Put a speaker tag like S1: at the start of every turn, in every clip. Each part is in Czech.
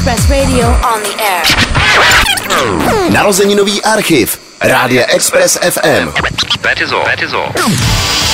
S1: Express Radio on the air.
S2: Narozeninový archiv. Rádia Express FM.
S3: That is all. That is all.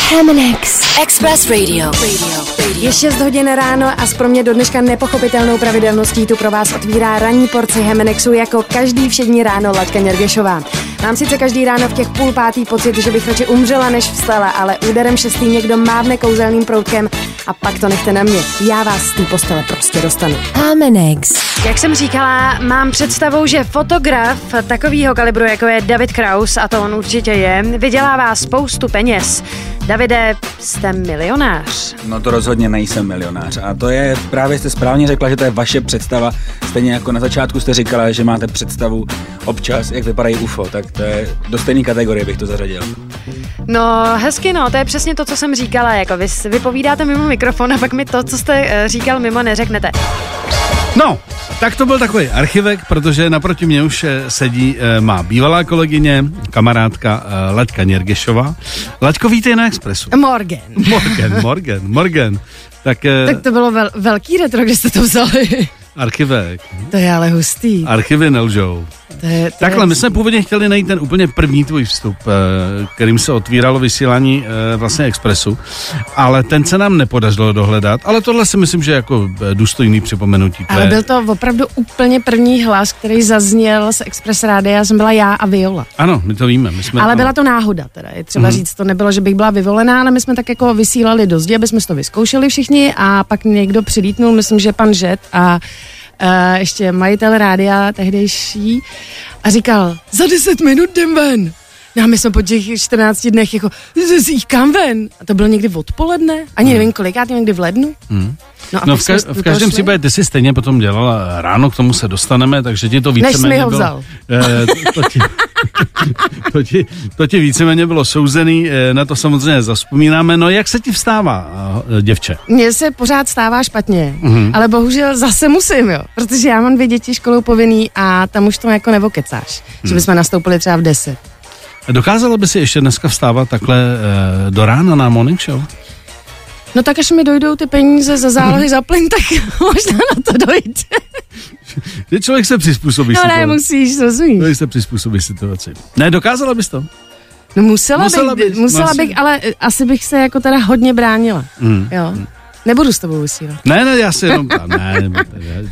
S1: Heminex. Express Radio. Radio. Radio.
S4: Je 6 hodin ráno a s pro mě do dneška nepochopitelnou pravidelností tu pro vás otvírá ranní porci Hemenexu jako každý všední ráno Latka Něrgešová. Mám sice každý ráno v těch půl pátý pocit, že bych radši umřela než vstala, ale úderem šestý někdo mávne kouzelným proutkem a pak to nechte na mě. Já vás z té postele prostě dostanu.
S1: Heminex.
S4: Jak jsem říkala, mám představu, že fotograf takového kalibru, jako je David Kraus, a to on určitě je, vydělává spoustu peněz. Davide, jste milionář.
S5: No to rozhodně nejsem milionář. A to je, právě jste správně řekla, že to je vaše představa. Stejně jako na začátku jste říkala, že máte představu občas, jak vypadají UFO, tak to je do stejné kategorie bych to zařadil.
S4: No, hezky no, to je přesně to, co jsem říkala, jako vy vypovídáte mimo mikrofon a pak mi to, co jste uh, říkal mimo, neřeknete.
S6: No, tak to byl takový archivek, protože naproti mě už eh, sedí eh, má bývalá kolegyně, kamarádka eh, Laďka Něrgešová. Laďko, vítej na Expressu.
S4: Morgan.
S6: Morgan, Morgan, Morgan. Tak, eh,
S4: Tak to bylo vel, velký retro, kde jste to vzali.
S6: archivek.
S4: to je ale hustý.
S6: Archivy nelžou.
S4: To je, to
S6: Takhle,
S4: je,
S6: my jsme původně chtěli najít ten úplně první tvůj vstup, eh, kterým se otvíralo vysílání eh, vlastně Expressu, ale ten se nám nepodařilo dohledat, ale tohle si myslím, že jako eh, důstojný připomenutí.
S4: Ale byl to opravdu úplně první hlas, který zazněl z Express Rádia, jsem byla já a Viola.
S6: Ano, my to víme. My jsme
S4: Ale byla to náhoda teda, je třeba říct, to nebylo, že bych byla vyvolená, ale my jsme tak jako vysílali do zdi, aby jsme to vyzkoušeli všichni a pak někdo přilítnul, myslím, že pan Žet a ještě majitel rádia tehdejší a říkal, za 10 minut jdem ven. No a my jsme po těch 14 dnech jako, "Z- kam ven? A to bylo někdy odpoledne, ani nevím kolikátý, někdy v lednu. No, a
S6: No
S4: pak
S6: v,
S4: do
S6: v každém případě ty si stejně potom dělala ráno, k tomu se dostaneme, takže ti to víceméně
S4: jsi mi ho
S6: bylo...
S4: vzal.
S6: Eh, to, ti, to, ti, to ti víceméně bylo souzený, eh, na to samozřejmě zaspomínáme. No jak se ti vstává, eh, děvče?
S4: Mně se pořád stává špatně,
S6: Mhm.
S4: mm-hmm. ale bohužel zase musím, jo, protože já mám dvě děti školou povinný a tam už to jako nevokecáš,
S6: Mhm.
S4: že bychom nastoupili třeba v 10.
S6: Dokázala by si ještě dneska vstávat takhle eh, do rána na morning show?
S4: No tak až mi dojdou ty peníze za zálohy za plyn, tak možná na to dojde.
S6: Kdy člověk se přizpůsobí
S4: No ne,
S6: situaci.
S4: musíš, rozumíš.
S6: Člověk se přizpůsobí situaci. Ne, dokázala bys to?
S4: No musela,
S6: Musela
S4: bych,
S6: bys,
S4: musela
S6: vlastně.
S4: bych, ale eh, asi bych se jako teda hodně bránila.
S6: Mm.
S4: Jo. Nebudu s tebou vysílat.
S6: Ne, ne, já si jenom... a Ne, ne, ne.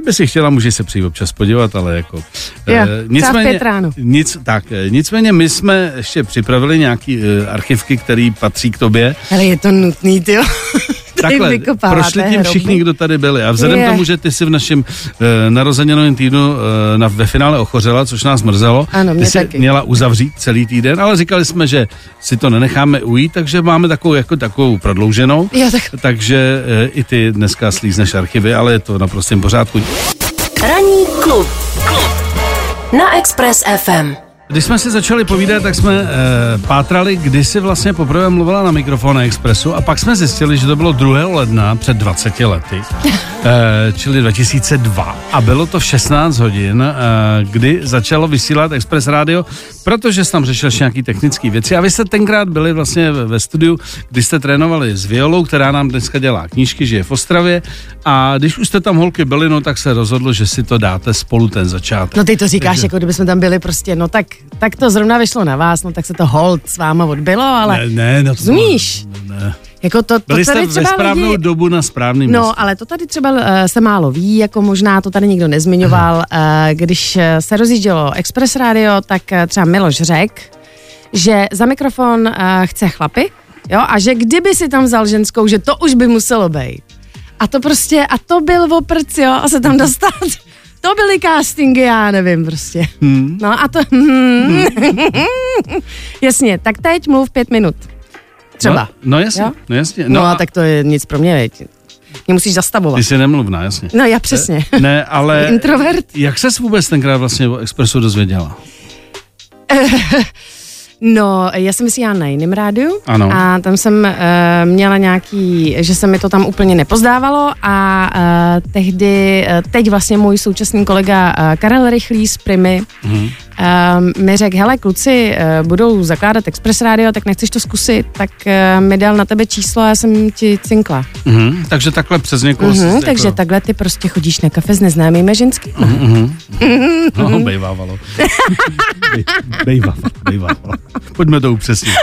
S6: Kdyby si chtěla, může se přijít občas podívat, ale jako...
S4: Jo, v pět ráno.
S6: Nic, tak, eh, nicméně my jsme ještě připravili nějaký eh, archivky, který patří k tobě.
S4: Ale je to nutný, ty jo.
S6: Takhle, prošli tím všichni, kdo tady byli. A vzhledem
S4: Je.
S6: k tomu, že ty si v našem e, narozeninovém týdnu e, na, ve finále ochořela, což nás mrzelo,
S4: Ano, mě
S6: ty si
S4: taky.
S6: měla uzavřít celý týden, ale říkali jsme, že si to nenecháme ujít, takže máme takovou, jako takovou prodlouženou.
S4: Jo, tak
S6: Takže e, i ty dneska slízneš archivy, ale je to naprostým pořádku.
S1: Ranní klub. Na Express FM.
S6: Když jsme si začali povídat, tak jsme e, pátrali, kdy si vlastně poprvé mluvila na mikrofon na Expressu a pak jsme zjistili, že to bylo 2. ledna před 20 lety, e, čili 2002 a bylo to v 16 hodin, e, kdy začalo vysílat Express Radio, protože jsi tam řešil nějaký technické věci a vy jste tenkrát byli vlastně ve, ve studiu, kdy jste trénovali s Violou, která nám dneska dělá knížky, žije v Ostravě a když už jste tam holky byli, no tak se rozhodlo, že si to dáte spolu ten začátek.
S4: No ty to říkáš, jako kdybychom tam byli prostě, no tak, tak to zrovna vyšlo na vás, no tak se to hold s váma odbylo, ale
S6: Ne, ne, no to
S4: Rozumíš?
S6: Ne.
S4: jako to, to
S6: Byli
S4: tady
S6: jste ve
S4: třeba
S6: správnou
S4: lidi,
S6: dobu na správným místě.
S4: No, ale to tady třeba uh, se málo ví, jako možná to tady nikdo nezmiňoval. Uh, když eh, se rozjíždělo Express Radio, tak uh, třeba Miloš řekl, že za mikrofon uh, chce chlapy, jo, a že kdyby si tam vzal ženskou, že to už by muselo být. A to prostě, a to byl oprc, jo, a se tam dostat. To byly castingy, já nevím prostě. Hmm. No a to... Hmm. Jasně, tak teď mluv pět minut. Třeba.
S6: No, no jasně,
S4: Jo?
S6: no jasně.
S4: No, no a tak to je nic pro mě, veď. Mě musíš zastavovat.
S6: Ty jsi nemluvná, jasně.
S4: No já přesně.
S6: Ne, ale
S4: Introvert.
S6: jak ses vůbec tenkrát vlastně o Expressu dozvěděla?
S4: No, já jsem vysílala na jiném rádiu
S6: Ano.
S4: a tam jsem uh, měla nějaký, že se mi to tam úplně nepozdávalo a uh, tehdy, uh, teď vlastně můj současný kolega uh, Karel Rychlý z Primy
S6: Mhm.
S4: uh, mi řekl, hele kluci, uh, budou zakládat Express Radio, tak nechceš to zkusit, tak uh, mi dal na tebe číslo a já jsem ti cinkla.
S6: Mhm, takže takhle přes někoho
S4: Mhm,
S6: jsi
S4: takže
S6: jako,
S4: takhle ty prostě chodíš na kafe s neznámými ženskými.
S6: No, bejvávalo. Bej- bejvávalo, bejvávalo. Pojďme to upřesnit.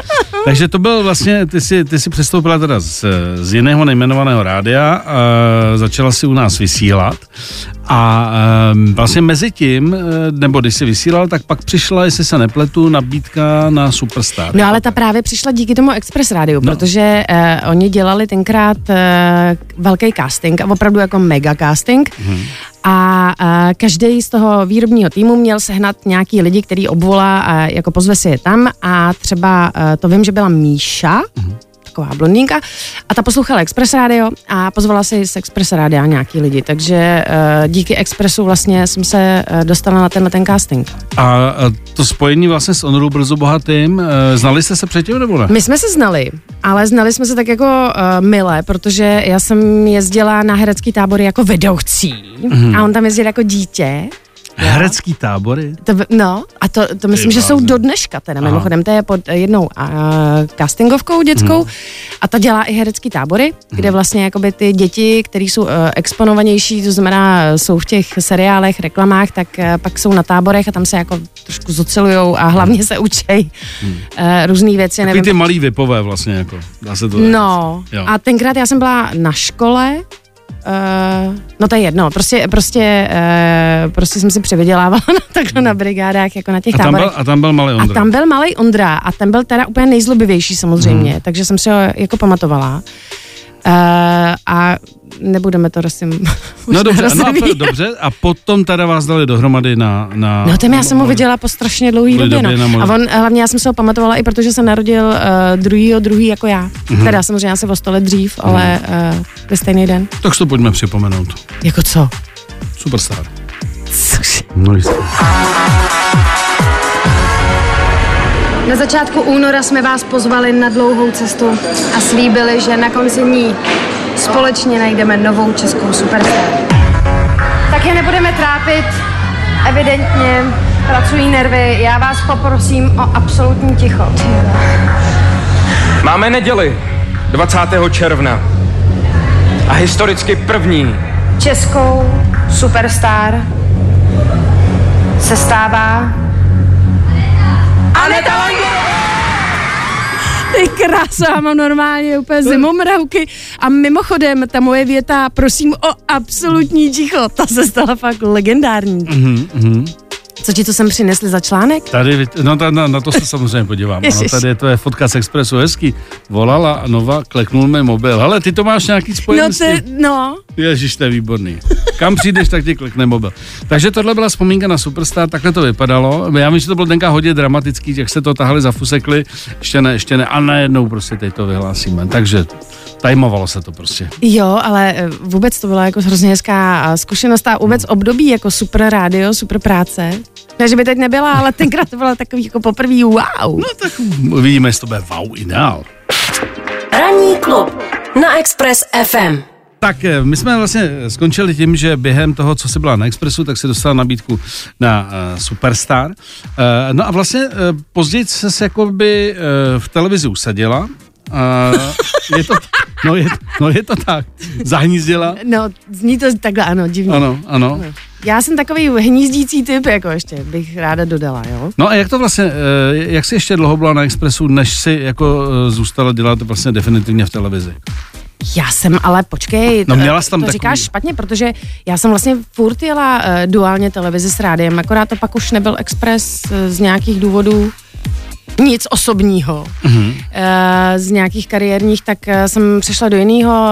S6: Takže to byl vlastně, ty jsi, ty jsi přestoupila teda z, z jiného nejmenovaného rádia, uh, začala si u nás vysílat a um, vlastně mezi tím, eh, nebo když jsi vysílal, tak pak přišla, jestli se nepletu, nabídka na Superstar.
S4: No ale ta právě přišla díky tomu Express Rádiu,
S6: No.
S4: protože uh, oni dělali tenkrát uh, velký casting a opravdu jako mega casting.
S6: Mhm.
S4: A uh, každý z toho výrobního týmu měl sehnat nějaký lidi, který obvolá a jako pozve si je tam a třeba uh, to vím, že byla Míša,
S6: Mhm.
S4: Taková blondýnka, a ta poslouchala Express Radio a pozvala si z Express Rádia nějaký lidi, takže uh, díky Expressu vlastně jsem se uh, dostala na tenhle ten casting.
S6: A, to spojení vlastně s Ondrou Brzo Bohatým, eh, znali jste se předtím nebo ne?
S4: My jsme se znali, ale znali jsme se tak jako uh, mile, protože já jsem jezdila na herecký tábory jako vedoucí
S6: Mhm.
S4: a on tam jezdil jako dítě.
S6: Herecký tábory?
S4: To, no, a to, to myslím, že jsou do dneška teda.
S6: Aha.
S4: Mimochodem, to je pod jednou uh, castingovkou dětskou a ta dělá i herecký tábory, kde vlastně jakoby ty děti, které jsou uh, exponovanější, to znamená, jsou v těch seriálech, reklamách, tak uh, pak jsou na táborech a tam se jako trošku zocelujou a hlavně se učej uh, různé věci.
S6: Takový
S4: nevím,
S6: ty malý vypové vlastně, jako, dá se to
S4: No,
S6: Jo.
S4: a tenkrát já jsem byla na škole, Uh, no to je jedno, prostě, prostě, uh, prostě jsem si převydělávala na, takhle na brigádách, jako na těch
S6: a tam,
S4: táborech.
S6: byl, a tam byl malý
S4: A
S6: Ondra.
S4: tam byl malý Ondra a ten byl teda úplně nejzlobivější samozřejmě, hmm. takže jsem si ho jako pamatovala. Uh, a nebudeme to prosím
S6: no dobře, no, a,
S4: rozvíjet.
S6: dobře, a potom teda vás dali dohromady na... na
S4: No ten já jsem ho viděla po strašně
S6: Dlouhý
S4: době,
S6: době
S4: no. A on, hlavně já jsem se ho pamatovala i protože se narodil uh, druhýho druhý jako já.
S6: Mhm.
S4: Teda samozřejmě asi o sto let dřív, ale uh, ve stejný den.
S6: Tak si to pojďme připomenout.
S4: Jako co?
S6: Superstar.
S4: Což?
S6: No jistě.
S4: Na začátku února jsme vás pozvali na dlouhou cestu a slíbili, že na konci ní společně najdeme novou českou superstar. Tak je nebudeme trápit, evidentně pracují nervy. Já vás poprosím o absolutní ticho.
S7: Máme neděli 20. června a historicky první
S4: Českou superstar se stává Aneta Ty krása, já mám normálně úplně zimomravky. A mimochodem, ta moje věta, prosím o absolutní ticho, ta se stala fakt legendární.
S6: Mhm, mhm.
S4: Co ti to sem přinesli za článek?
S6: Tady, no ta, na, na to se samozřejmě podívám. Ano, tady je to je fotka z Expressu, hezký. Volala Nova, kleknul mi mobil. Hele, ty to máš nějaký spojení
S4: No, ty, no,
S6: Ježíš, to je výborný. Kam přijdeš, tak ti klikne mobil. Takže tohle byla vzpomínka na Superstar, takhle to vypadalo. Já myslím, že to bylo tenka hodně dramatický, jak se to tahali za fusekli, ještě ne, ještě ne, a najednou prostě teď to vyhlásíme. Takže tajmovalo se to prostě.
S4: Jo, ale eh, vůbec to byla jako hrozně hezká a zkušenost a vůbec období jako super rádio, super práce. Ne, že by teď nebyla, ale tenkrát to bylo takový jako poprvý wow.
S6: No tak uvidíme, jestli to bude wow ideál.
S1: Ranní klub na Express FM.
S6: Tak eh, my jsme vlastně skončili tím, že během toho, co se byla na Expressu, tak se dostala nabídku na uh, Superstar. Uh, no a vlastně uh, později se se jakoby uh, v televizi usadila. Uh, je to, no, je, no je to tak. Zahnízdila.
S4: No, zní to takhle, ano, divně.
S6: Ano, ano.
S4: Já jsem takový hnízdící typ, jako ještě bych ráda dodala, jo.
S6: No a jak to vlastně, eh, jak jsi ještě dlouho byla na Expressu, než si jako eh, zůstala dělat vlastně definitivně v televizi?
S4: Já jsem, ale počkej,
S6: No,
S4: to-
S6: měla jsi tam
S4: to
S6: takový-
S4: říkáš špatně, protože já jsem vlastně furt jela uh, duálně televizi s rádiem, akorát to pak už nebyl Express uh, z nějakých důvodů nic osobního. Mm-hmm. Uh, z nějakých kariérních, tak uh, jsem přešla do jiného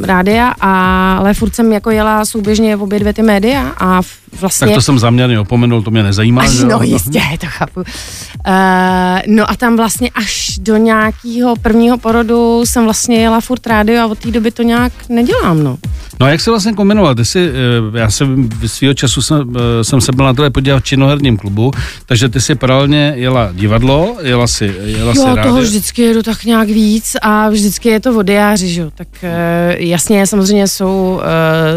S4: uh, rádia, a, ale furt jsem jako jela souběžně v obě dvě ty média a vlastně...
S6: Tak to jsem zaměrně opomenul, to mě nezajímá.
S4: Až,
S6: že jo?
S4: no jistě, to chápu. Uh, no a tam vlastně až do nějakého prvního porodu jsem vlastně jela furt rádio a od té doby to nějak nedělám, no.
S6: No a jak se vlastně kombinoval? Ty jsi, eh, já jsem svýho času jsem, eh, jsem se byl na to podívat v činoherním klubu, takže ty si paralelně jela divadlo, jela si, jela si
S4: Jo,
S6: rádio.
S4: toho vždycky jedu tak nějak víc a vždycky je to o diáři, že jo. Tak jasně, samozřejmě jsou,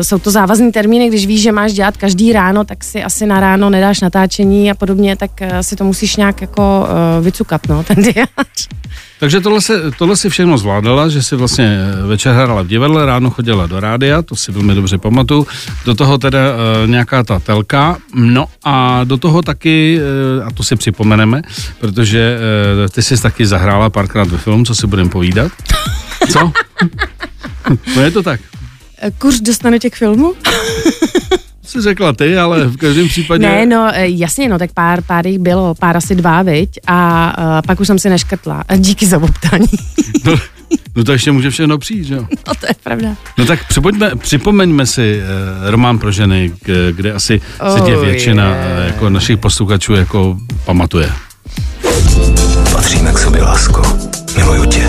S4: jsou to závazný termíny, když víš, že máš dělat každý ráno, tak si asi na ráno nedáš natáčení a podobně, tak eh, si to musíš nějak jako eh, vycukat, no, ten diář.
S6: Takže tohle, se, tohle si všechno zvládala, že si vlastně eh, večer hrála v divadle, ráno chodila do rádia, to si velmi dobře pamatuju, do toho teda uh, nějaká ta telka, no a do toho taky, uh, a to si připomeneme, protože uh, ty jsi taky zahrála párkrát ve filmu, co si budeme povídat. Co? no je to tak.
S4: Kurz dostanu tě k filmu?
S6: Jsi řekla ty, ale v každém případě...
S4: Ne, no eh, jasně, no tak pár, pár jich bylo, pár asi dva, viď? A uh, pak už jsem si neškrtla. Díky za optání.
S6: No, no to ještě může všechno přijít, že jo?
S4: no to je pravda.
S6: No tak připomeňme, připomeňme si uh, Román pro ženy, k- kde asi se tě
S4: Oh,
S6: většina uh, jako našich posluchačů jako pamatuje.
S8: Patříme k sobě, lásko. Miluju tě.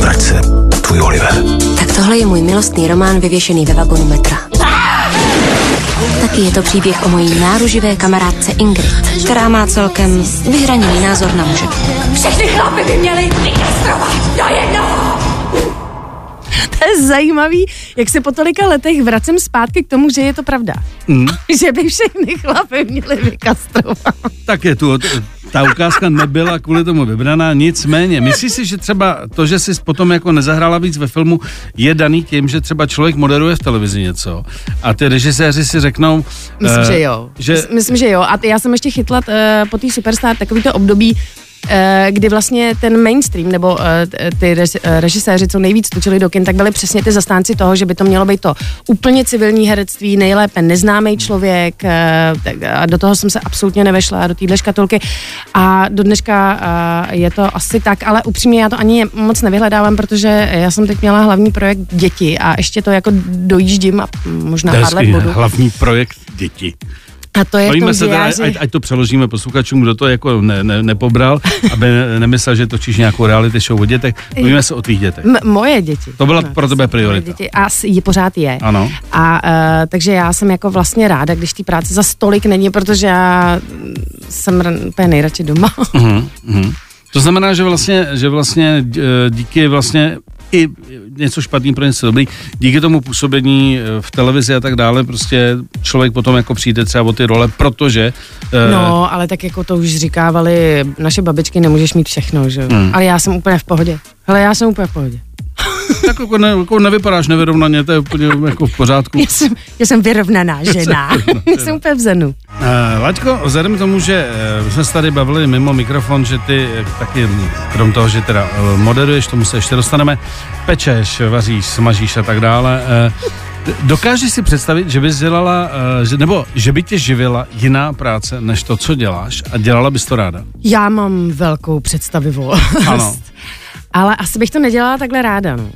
S8: Vrať se, tvůj Oliver.
S9: Tak tohle je můj milostný román vyvěšený ve vagonu metra. Taky je to příběh o mojí náruživé kamarádce Ingrid, která má celkem vyhraněný názor na muže.
S1: Všechny chlapy by měli vykastrovat do jednoho.
S4: To je zajímavý, jak se po tolika letech vracím zpátky k tomu, že je to pravda.
S6: Mm.
S4: že by všechny chlapy měli vykastrovat.
S6: Tak je tu, ta ukázka nebyla kvůli tomu vybraná, nicméně, myslíš si, že třeba to, že jsi potom jako nezahrála víc ve filmu, je daný tím, že třeba člověk moderuje v televizi něco a ty režiséři si řeknou...
S4: Myslím,
S6: eh,
S4: že jo.
S6: Že,
S4: Mys- Myslím, že jo. A já jsem ještě chytla uh, po té Superstar takovýto období, kdy vlastně ten mainstream nebo eh, ty eh, režiséři, co nejvíc točili do kin, tak byli přesně ty zastánci toho, že by to mělo být to úplně civilní herectví, nejlépe neznámý člověk eh, a do toho jsem se absolutně nevešla, do téhle škatulky a do dneška eh, je to asi tak, ale upřímně já to ani moc nevyhledávám, protože já jsem teď měla hlavní projekt děti a ještě to jako dojíždím a možná pár let budu.
S6: hlavní projekt děti.
S4: A to je v
S6: Bavíme se teda, ať, ať to přeložíme posluchačům, kdo to jako ne, ne, nepobral, aby ne- nemyslel, že točíš nějakou reality show o dětech. Bavíme se o tvých dětech.
S4: M- moje děti.
S6: To byla pro tebe priorita.
S4: Děti. A je pořád je.
S6: Ano.
S4: A uh, takže já jsem jako vlastně ráda, když té práce za stolik není, protože já mm, jsem r- úplně nejradši doma.
S6: Mhm, mhm. To znamená, že vlastně, že vlastně eh, díky vlastně i něco špatný pro něco dobrý, díky tomu působení eh, v televizi a tak dále, prostě člověk potom jako přijde třeba o ty role, protože eh,
S4: No, ale tak jako to už říkávali naše babičky, nemůžeš mít všechno, že jo.
S6: Hmm.
S4: Ale já jsem úplně v pohodě. Hele, já jsem úplně v pohodě.
S6: Tak jako, ne, jako nevypadáš nevyrovnaně, to je úplně jako v pořádku.
S4: Já jsem, já jsem vyrovnaná žena. já jsem úplně v zenu.
S6: Uh, Laďko, vzhledem k tomu, že uh, jsme se tady bavili mimo mikrofon, že ty eh, taky, krom toho, že teda uh, moderuješ, tomu se ještě dostaneme, pečeš, vaříš, smažíš a tak dále, uh, dokážeš si představit, že bys dělala, uh, že, nebo že by tě živila jiná práce, než to, co děláš a dělala bys to ráda?
S4: Já mám velkou představivost.
S6: Ano.
S4: Ale asi bych to nedělala takhle ráda, no.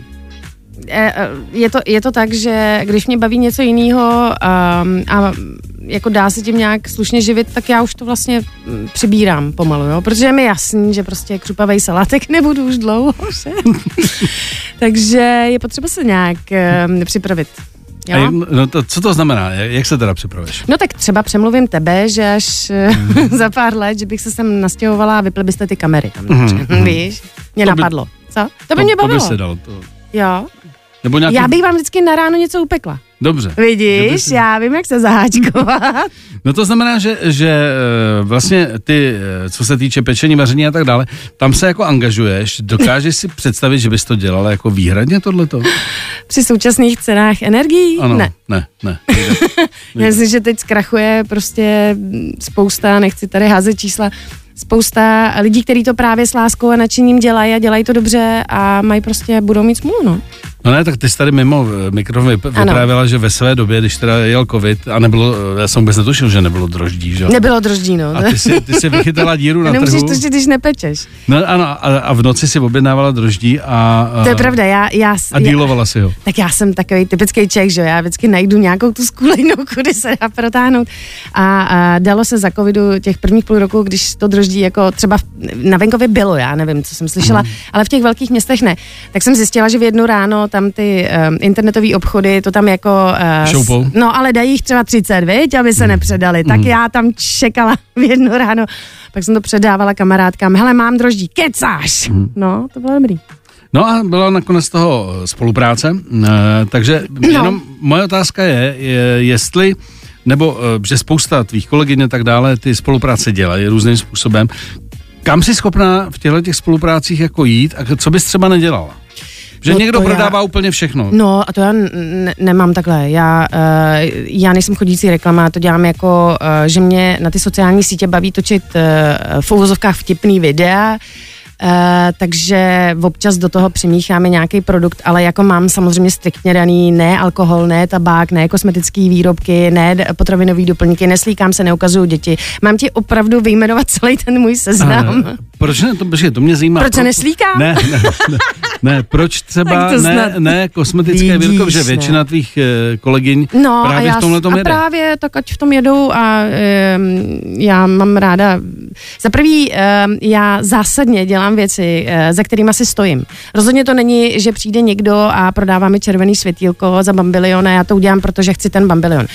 S4: E, e, Je to, je to tak, že když mě baví něco jiného um, a jako dá se tím nějak slušně živit, tak já už to vlastně mm, přibírám pomalu, jo? protože je mi jasný, že prostě křupavej salátek nebudu už dlouho, že? Takže je potřeba se nějak um, připravit.
S6: A
S4: Jo?
S6: jak, no to, co to znamená? Jak, se teda připravuješ?
S4: No tak třeba přemluvím tebe, že až mm. za pár let, že bych se sem nastěhovala a vypli byste ty kamery tam, mm. víš? Mě
S6: To by-
S4: napadlo. Co? To by mě
S6: to by
S4: bavilo.
S6: se dalo. To,
S4: Jo.
S6: nebo nějaký...
S4: Já bych vám vždycky na ráno něco upekla.
S6: Dobře.
S4: Vidíš,
S6: si-
S4: já vím, jak se zaháčkovat.
S6: No to znamená, že, že eh, vlastně ty, eh, co se týče pečení, vaření a tak dále, tam se jako angažuješ, dokážeš si představit, že bys to dělala jako výhradně tohleto?
S4: Při současných cenách energií?
S6: Ano,
S4: Ne.
S6: ne, ne.
S4: Já myslím, že teď zkrachuje prostě spousta, nechci tady házet čísla, spousta lidí, kteří to právě s láskou a nadšením dělají a dělají to dobře a mají prostě, budou mít smůlu, no.
S6: No ne, tak ty jsi tady mimo eh, mikrofon vyp-
S4: Ano.
S6: vyprávěla, že ve své době, když teda jel covid a nebylo, eh, já jsem vůbec netušil, že nebylo droždí, že jo?
S4: Nebylo droždí, no.
S6: A ty si, ty si vychytala díru na
S4: Nemusíš
S6: trhu.
S4: to, když nepečeš.
S6: No ano, a, a v noci si objednávala droždí a, a,
S4: To je pravda, já, já,
S6: a dílovala si ho.
S4: Tak já jsem takový typický Čech, že já vždycky najdu nějakou tu skulejnu, kudy se dá protáhnout. A, a dalo se za covidu těch prvních půl roku, když to droždí jako třeba na venkově bylo, já nevím, co jsem slyšela,
S6: Mhm.
S4: ale v těch velkých městech ne. Tak jsem zjistila, že v jednu ráno tam ty um, internetové obchody, to tam jako... Uh,
S6: Šoupou.
S4: no ale dají jich třeba 30, viď, aby se nepředali. Tak já tam čekala v jedno ráno, pak jsem to předávala kamarádkám, hele, mám droždí, kecáš. No, to bylo dobrý.
S6: No a byla nakonec toho eh, spolupráce, takže
S4: No.
S6: jenom moje otázka je, je, jestli, nebo že spousta tvých kolegyň a tak dále ty spolupráce dělají různým způsobem. Kam jsi schopná v těchto těch spoluprácích jako jít a co bys třeba nedělala? Že
S4: No
S6: někdo
S4: to já-
S6: prodává úplně všechno.
S4: No a to já n- n- nemám takhle. Já, uh, já nejsem chodící reklama, to dělám jako, uh, že mě na ty sociální sítě baví točit uh, v uvozovkách vtipný videa, Uh, takže občas do toho přimícháme nějaký produkt, ale jako mám samozřejmě striktně daný ne alkohol, ne tabák, ne kosmetické výrobky, ne potravinové doplňky, neslíkám se, neukazuju děti. Mám ti opravdu vyjmenovat celý ten můj seznam.
S6: Eh, Proč ne? To, počkej, to mě zajímá.
S4: Proč se neslíkám?
S6: Ne, ne, ne, ne, proč třeba ne,
S4: snad
S6: ne kosmetické
S4: vidíš,
S6: výrobky, protože
S4: ne.
S6: většina tvých eh, kolegyň
S4: No
S6: právě
S4: a, já,
S6: v tomhle tom
S4: a
S6: jede.
S4: právě tak ať v tom jedou a um, já mám ráda, za prvý um, já zásadně dělám věci, uh, za kterými si stojím. Rozhodně to není, že přijde někdo a prodává mi červený světýlko za bambilion a já to udělám, protože chci ten bambilion.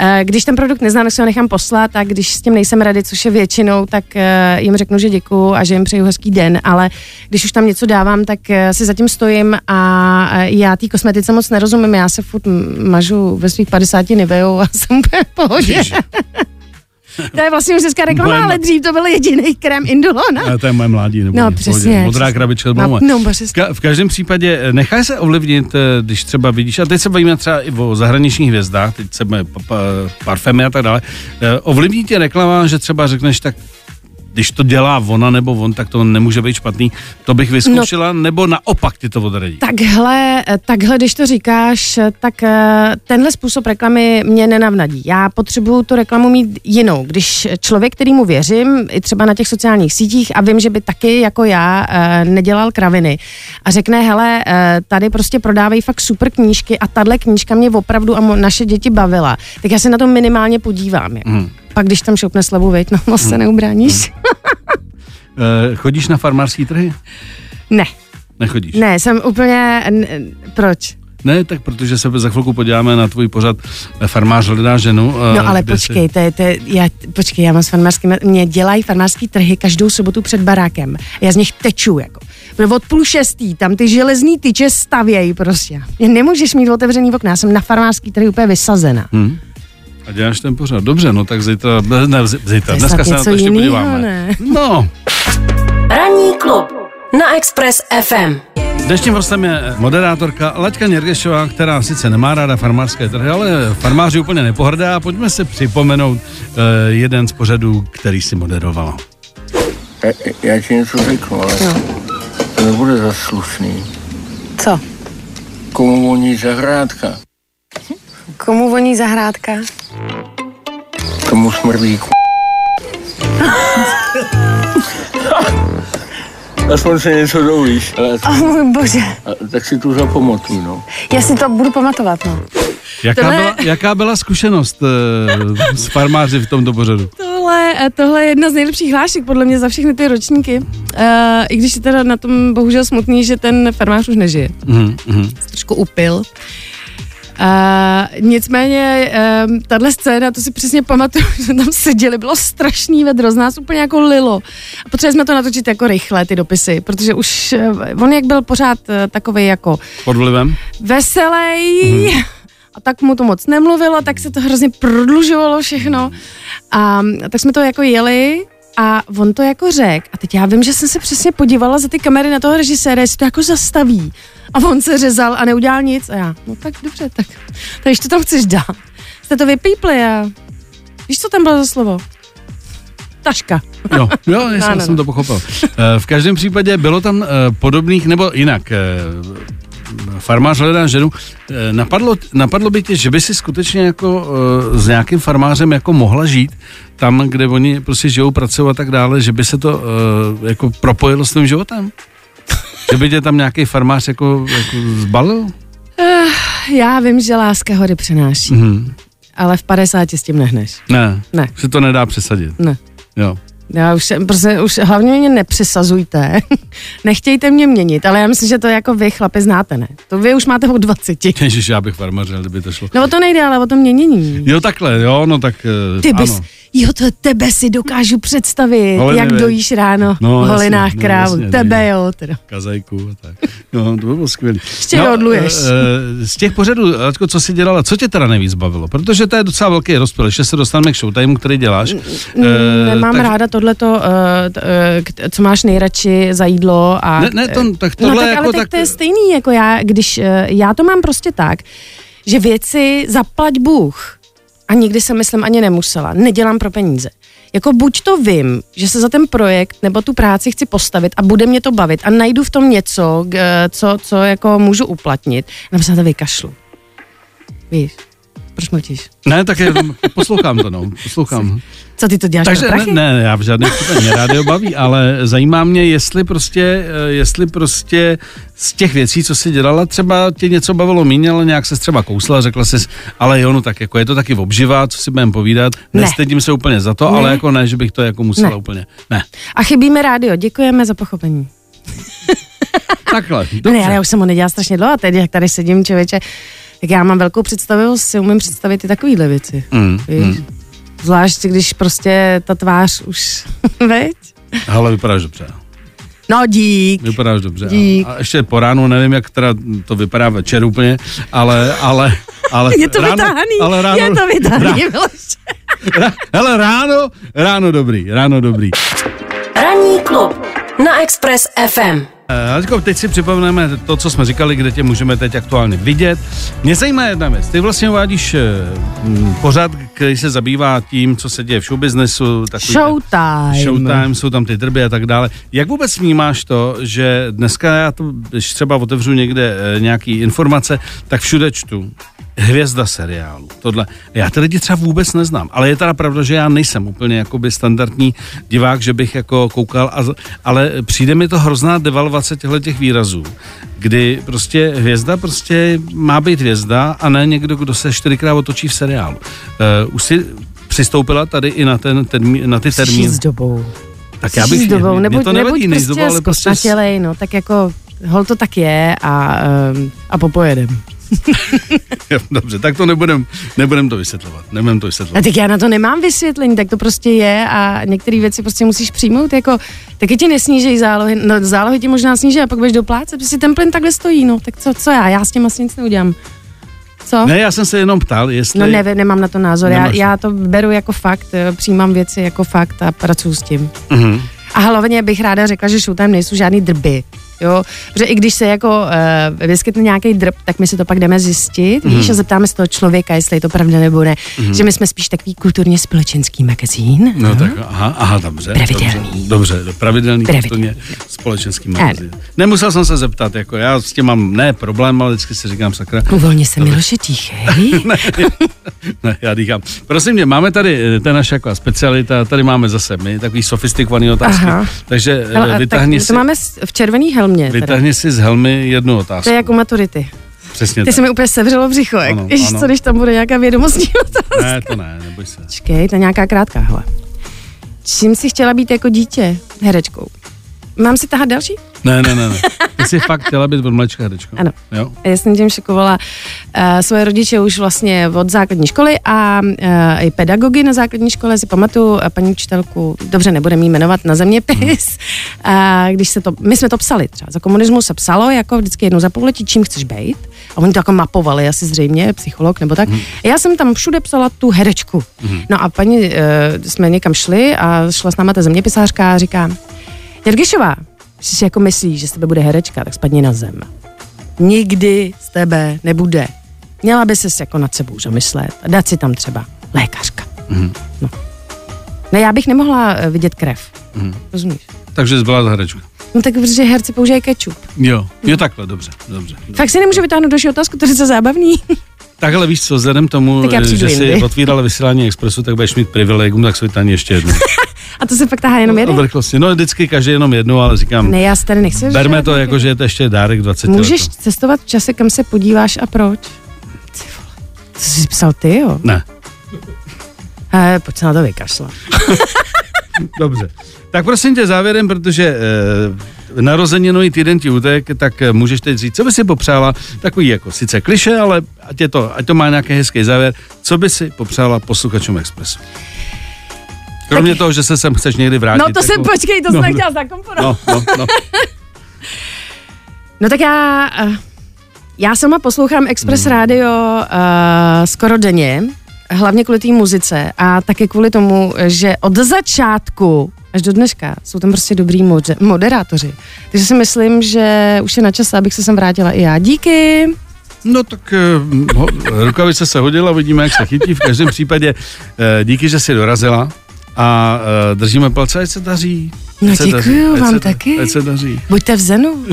S4: Uh, když ten produkt neznám, tak si ho nechám poslat a když s tím nejsem rady, což je většinou, tak uh, jim řeknu, že děkuju a že jim přeju hezký den, ale když už tam něco dávám, tak uh, si zatím stojím a uh, já té kosmetice moc nerozumím, já se furt mažu ve svých 50 nivejou a jsem úplně v pohodě. To je vlastně už dneska reklama,
S6: Moje
S4: ale dřív to byl jediný krém Indulona.
S6: A to je moje mládí. Nebo
S4: No,
S6: v
S4: přesně,
S6: pohodě. Modrá krabička.
S4: No,
S6: moje.
S4: no, přesně.
S6: ka- v každém případě eh, nechaj se ovlivnit, eh, když třeba vidíš, a teď se bavíme třeba i o zahraničních hvězdách, teď se bavíme parfémy a tak dále, eh, ovlivní tě reklama, že třeba řekneš tak, když to dělá ona nebo on, tak to nemůže být špatný. To bych vyzkoušela, no, nebo naopak ty to odradí.
S4: Takhle, takhle, když to říkáš, tak eh, tenhle způsob reklamy mě nenavnadí. Já potřebuju tu reklamu mít jinou. Když člověk, kterýmu věřím, i třeba na těch sociálních sítích a vím, že by taky jako já eh, nedělal kraviny a řekne, hele, eh, tady prostě prodávají fakt super knížky a tahle knížka mě opravdu a naše děti bavila, tak já se na to minimálně podívám. Jako.
S6: Hmm.
S4: Pak když tam šoupne slavu, veď, no, no se neubráníš.
S6: Eh, chodíš na farmářské trhy?
S4: Ne,
S6: Nechodíš?
S4: ne, jsem úplně, n- proč?
S6: Ne, tak protože se za chvilku podíváme na tvůj pořad eh, Farmář hledá ženu. eh,
S4: No ale počkej, to je, to je, já, počkej, já mám s farmářským, mě dělají farmářský trhy každou sobotu před barákem. Já z nich teču, jako. Protože Od půl šestý, tam ty železný tyče stavějí prostě. Nemůžeš mít otevřený okna, já jsem na farmářský trhy úplně vysazena.
S6: Hm? A děláš ten pořad. Dobře, no tak zítra, ne, zítra,
S4: To je
S6: dneska se na
S4: něco
S6: to ještě
S4: jinýho,
S6: podíváme.
S4: ne?
S6: No,
S1: Ranní klub na Express FM.
S6: dnešním hostem je moderátorka Laďka Něrgešová, která sice nemá ráda farmářské trhy, ale farmáři úplně nepohrdá. Pojďme se připomenout uh, jeden z pořadů, který si moderovala.
S10: Já, já ti něco řeknu, ale to nebude za slušný.
S4: Co?
S10: Komu voní zahrádka?
S4: Komu voní zahrádka?
S10: Tomu smrdí k... Aspoň se něco dovíš, ale
S4: Oh, můj bože,
S10: a, tak si tu zapamatuj, no.
S4: já si to budu pamatovat, no.
S6: Jaká,
S4: Tohle-
S6: byla, jaká byla zkušenost uh, s farmáři v tomto pořadu?
S4: Tohle, eh, tohle je jedna z nejlepších hlášek podle mě za všechny ty ročníky. Uh, I když je teda na tom bohužel smutný, že ten farmář už nežije.
S6: Mhm, mhm.
S4: trošku upil. Uh, nicméně um, tahle scéna, to si přesně pamatuju, že jsme tam seděli, bylo strašný vedro, z nás úplně jako lilo. A potřebovali jsme to natočit jako rychle, ty dopisy, protože už uh, on jak byl pořád uh, takový jako
S6: Pod vlivem?
S4: veselý,
S6: Mhm.
S4: a tak mu to moc nemluvilo, tak se to hrozně prodlužovalo všechno. A tak jsme to jako jeli a on to jako řekl. A teď já vím, že jsem se přesně podívala za ty kamery na toho režiséra, jestli to jako zastaví. A on se řezal a neudělal nic. A já, no tak dobře, tak, tak to tam chceš dát. Jste to vypípli a víš, co tam bylo za slovo? Taška.
S6: Jo, jo, já
S4: No,
S6: jsem,
S4: no,
S6: jsem
S4: no.
S6: to pochopil. Eh, V každém případě bylo tam eh, podobných, nebo jinak, eh, farmář hledá ženu. Eh, Napadlo, napadlo by tě, že by si skutečně jako eh, s nějakým farmářem jako mohla žít tam, kde oni prostě žijou, pracují a tak dále, že by se to eh, jako propojilo s tvým životem? Že by tě tam nějaký farmář jako, jako zbalil?
S4: Já vím, že láska hory přenáší,
S6: Mhm.
S4: ale v 50 s tím nehneš.
S6: Ne,
S4: Ne.
S6: se to nedá přesadit.
S4: Ne.
S6: Jo.
S4: Já už, jsem- prostě, už hlavně mě nepřesazujte. Nechtějte mě měnit, ale já myslím, že to jako vy chlapi znáte, ne? To vy už máte od 20.
S6: Ježiš, já bych farmařil, kdyby to šlo.
S4: No o to nejde, ale o to měnění.
S6: Jo, takhle, jo, no tak eh,
S4: Ty bys,
S6: ano.
S4: jo, to tebe si dokážu představit,
S6: Holiny,
S4: jak dojíš ráno
S6: No,
S4: v
S6: jasně,
S4: holinách
S6: no,
S4: krávu.
S6: jasně,
S4: tebe
S6: no.
S4: jo, teda.
S6: Kazajku a tak. No, to by bylo skvělé.
S4: Ještě odluješ.
S6: z těch pořadů, Ačko, co jsi dělala, co tě teda nejvíc bavilo? Protože to je docela velký rozpěl. Ještě se dostaneme k showtimeu, který děláš. Eh,
S4: Nemám
S6: tak-
S4: ráda tohleto, eh, k- co máš nejradši za jídlo. A,
S6: Ne, ne, to- tak
S4: no,
S6: tohle
S4: tak,
S6: jako
S4: ale
S6: tak-
S4: tak to je stejný, jako já, když eh, já to mám prostě tak, že věci zaplať Bůh. A nikdy jsem, myslím, ani nemusela. Nedělám pro peníze. Jako buď to vím, že se za ten projekt nebo tu práci chci postavit a bude mě to bavit a najdu v tom něco, co, co jako můžu uplatnit, nebo se na to vykašlu. Víš, proč mluvíš?
S6: Ne, tak je, poslouchám to, no, poslouchám.
S4: Co ty to děláš
S6: Takže ne, ne, já v žádném případě mě rádio baví, ale zajímá mě, jestli prostě, eh, jestli prostě z těch věcí, co jsi dělala, třeba tě něco bavilo méně, ale nějak se třeba kousla, řekla jsi, ale jo, no tak jako je to taky obživa, co si budeme povídat,
S4: Ne.
S6: nestydím se úplně za to,
S4: Ne.
S6: ale jako ne, že bych to jako musela
S4: Ne.
S6: úplně, ne.
S4: A chybíme rádio, děkujeme za pochopení.
S6: Takhle,
S4: Ne,
S6: dobře.
S4: ale já už jsem ho nedělala strašně dlouho a teď, jak tady sedím, člověče, tak já mám velkou představivost, si umím představit i takovýhle věci.
S6: Mm,
S4: Víš?
S6: mm.
S4: Zvlášť, když prostě ta tvář už, veď?
S6: Ale vypadáš dobře.
S4: No dík.
S6: Vypadáš dobře.
S4: Dík.
S6: A, ještě po ránu, nevím, jak teda to vypadá večer úplně, ale, ale, ale
S4: Je to
S6: ráno,
S4: vytáhaný,
S6: ale ráno,
S4: je to vytáhaný,
S6: Rá,
S4: Miloš.
S6: hele, ráno, ráno dobrý, ráno dobrý.
S9: Ranní klub na Express FM.
S6: Eh, Ačko, teď si připomeneme to, co jsme říkali, kde tě můžeme teď aktuálně vidět. Mě zajímá jedna věc. Ty vlastně uvádíš eh, m, pořad, který se zabývá tím, co se děje v showbiznesu.
S4: Showtime.
S6: Showtime, jsou tam ty drby a tak dále. Jak vůbec vnímáš to, že dneska já to, když třeba otevřu někde e, nějaký informace, tak všude čtu hvězda seriálu. Tohle. Já ty lidi třeba vůbec neznám, ale je teda pravda, že já nejsem úplně jakoby standardní divák, že bych jako koukal, a, ale přijde mi to hrozná devalvace těchto těch výrazů, kdy prostě hvězda prostě má být hvězda a ne někdo, kdo se čtyřikrát otočí v seriálu. Uh, už si přistoupila tady i na, ten, termí, na ty termíny.
S4: s dobou.
S6: Tak já bych,
S4: s dobou,
S6: mě
S4: nebuď,
S6: to nevadí,
S4: nebuď prostě
S6: ale prostě s-
S4: no, tak jako, hol to tak je a, um, a popojedem.
S6: Dobře, tak to nebudem, nebudem to vysvětlovat. Nebudem to
S4: A
S6: vysvětlovat.
S4: tak já na to nemám vysvětlení, tak to prostě je a některé věci prostě musíš přijmout, jako taky ti nesnížej zálohy, no zálohy ti možná sníží a pak budeš doplácet, prostě ten plyn takhle stojí, no, tak co, co já, já s tím asi nic neudělám. Co?
S6: Ne, já jsem se jenom ptal, jestli...
S4: No ne, nemám na to názor, já,
S6: Nemáš.
S4: já to beru jako fakt, eh, přijímám věci jako fakt a pracuji s tím.
S6: Mhm.
S4: A hlavně bych ráda řekla, že Showtime nejsou žádný drby. Jo, protože i když se jako uh, vyskytne nějaký drb, tak my si to pak jdeme zjistit, mm. víš, a zeptáme se toho člověka, jestli je to pravda nebo ne. Mm. Že my jsme spíš takový kulturně společenský magazín.
S6: No tak, aha, aha, dobře.
S4: Pravidelný.
S6: Dobře, dobře pravidelný,
S4: Pravidelný.
S6: kulturně společenský magazín. Nemusel jsem se zeptat, jako já s tím mám ne problém, ale vždycky si říkám sakra.
S4: Uvolni se, Miloše, tichej.
S6: Ne, já dýchám. Prosím tě, máme tady, eh, to je naše jako specialita, tady máme zase my, takový sofistikovaný otázky.
S4: Aha.
S6: Takže
S4: Hele,
S6: eh, vytáhni
S4: tak
S6: si,
S4: to máme v červený helmě.
S6: Vytáhni si z helmy jednu otázku.
S4: To je jako maturity.
S6: Přesně
S4: Ty
S6: tak.
S4: se mi úplně sevřelo břicho, jak,
S6: Ano,
S4: Ježiš,
S6: ano.
S4: co když tam bude nějaká vědomostní otázka.
S6: Ne, to ne, neboj se.
S4: Počkej, to je nějaká krátká, hele. Čím jsi chtěla být jako dítě? Herečkou. Mám si tahat další?
S6: Ne, ne, ne, ne. Ty jsi fakt chtěla být od mlečka herečkou.
S4: Ano.
S6: Jo?
S4: Já jsem tím šokovala uh, svoje rodiče už vlastně od základní školy a uh, i pedagogy na základní škole si pamatuju uh, paní učitelku, dobře, nebudeme jí jmenovat na zeměpis, uh, když se to, my jsme to psali třeba, za komunismu se psalo jako vždycky jednou za pololetí, čím chceš být a oni to jako mapovali asi zřejmě, psycholog nebo tak. A já jsem tam všude psala tu herečku. No a paní, uh, jsme někam šli a šla s náma ta zeměpisářka a říká, Jirgišová, když si jako myslíš, že z tebe bude herečka, tak spadni na zem. Nikdy z tebe nebude. Měla by ses jako nad sebou zamyslet a dát si tam třeba lékařka.
S6: Mhm.
S4: No. Ne, já bych nemohla eh, vidět krev.
S6: Mhm.
S4: Rozumíš?
S6: Takže jsi byla za herečku.
S4: No tak protože herci používají kečup.
S6: Jo, jo takhle, dobře, dobře.
S4: Fakt si nemůžu vytáhnout další otázku, to je zábavný.
S6: Takhle víš co, vzhledem tomu,
S4: přijdu
S6: že jsi
S4: jindy.
S6: otvírala vysílání Expressu, tak budeš mít privilegium, tak si vytáhni ještě jednu.
S4: A to se fakt tahá jenom jeden?
S6: velikosti. No vždycky každý jenom jednu, ale říkám,
S4: Ne, já si tady nechci.
S6: berme to jako, že je to ještě dárek 20
S4: Můžeš
S6: let.
S4: cestovat v čase, kam se podíváš a proč? Ty vole, To jsi psal ty, jo?
S6: Ne.
S4: He, pojď se na to vykašlat.
S6: Dobře. Tak prosím tě závěrem, protože e, narozeninový týden ti utek, tak eh, můžeš teď říct, co by si popřála, takový jako sice kliše, ale ať, je to, ať to má nějaký hezký závěr, co by si popřála posluchačům Expressu? Kromě
S4: Tak-
S6: toho, že se sem chceš někdy vrátit.
S4: No to se
S6: jako-
S4: počkej, to
S6: no,
S4: jsem chtěla zakomponovat.
S6: No, no, no.
S4: No tak já, eh, já sama poslouchám Express Radio uh, skoro denně, hlavně kvůli té muzice a také kvůli tomu, že od začátku až do dneška jsou tam prostě dobrý moder- moderátoři. Takže si myslím, že už je na čase, abych se sem vrátila i já. Díky.
S6: No tak eh, ho, rukavice se hodila, uvidíme, jak se chytí. V každém případě eh, díky, že jsi dorazila a eh, držíme palce, ať se daří.
S4: No
S6: Ať se
S4: děkuju
S6: daří, ať
S4: vám
S6: se,
S4: taky.
S6: Ať se daří.
S4: Buďte v zenu.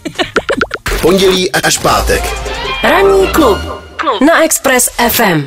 S2: Pondělí až pátek.
S9: Ranní klub na Express FM.